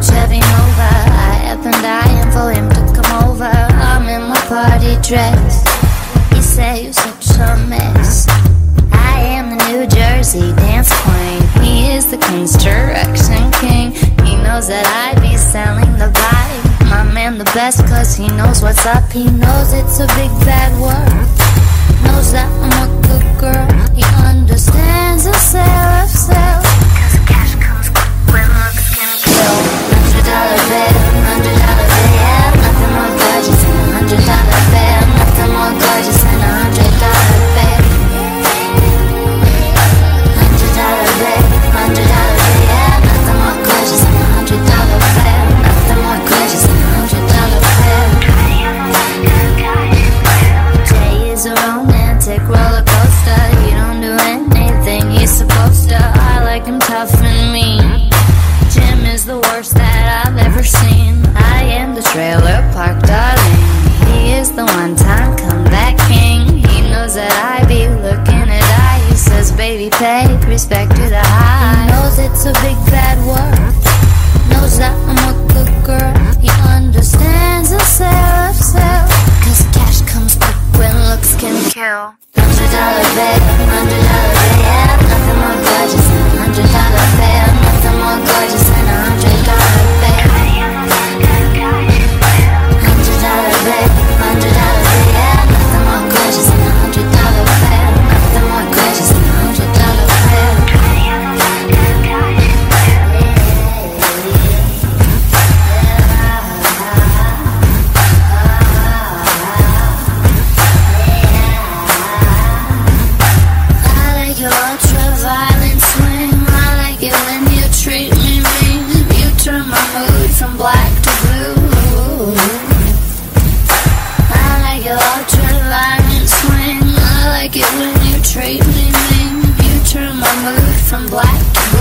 Chevy Nova. I have been dying for him to come over. I'm in my party dress. He said you're such a mess. I am the New Jersey dance queen. He is the construction king. He knows that I be selling the vibe. My man the best cause he knows what's up. He knows it's a big bad world. Knows that I'm a baby, pay respect to the high. He knows it's a big bad world. Knows that I'm a good girl. He understands the sale of sale. Cause cash comes quick when looks can kill. Hundred dollar bill, hundred dollar from black.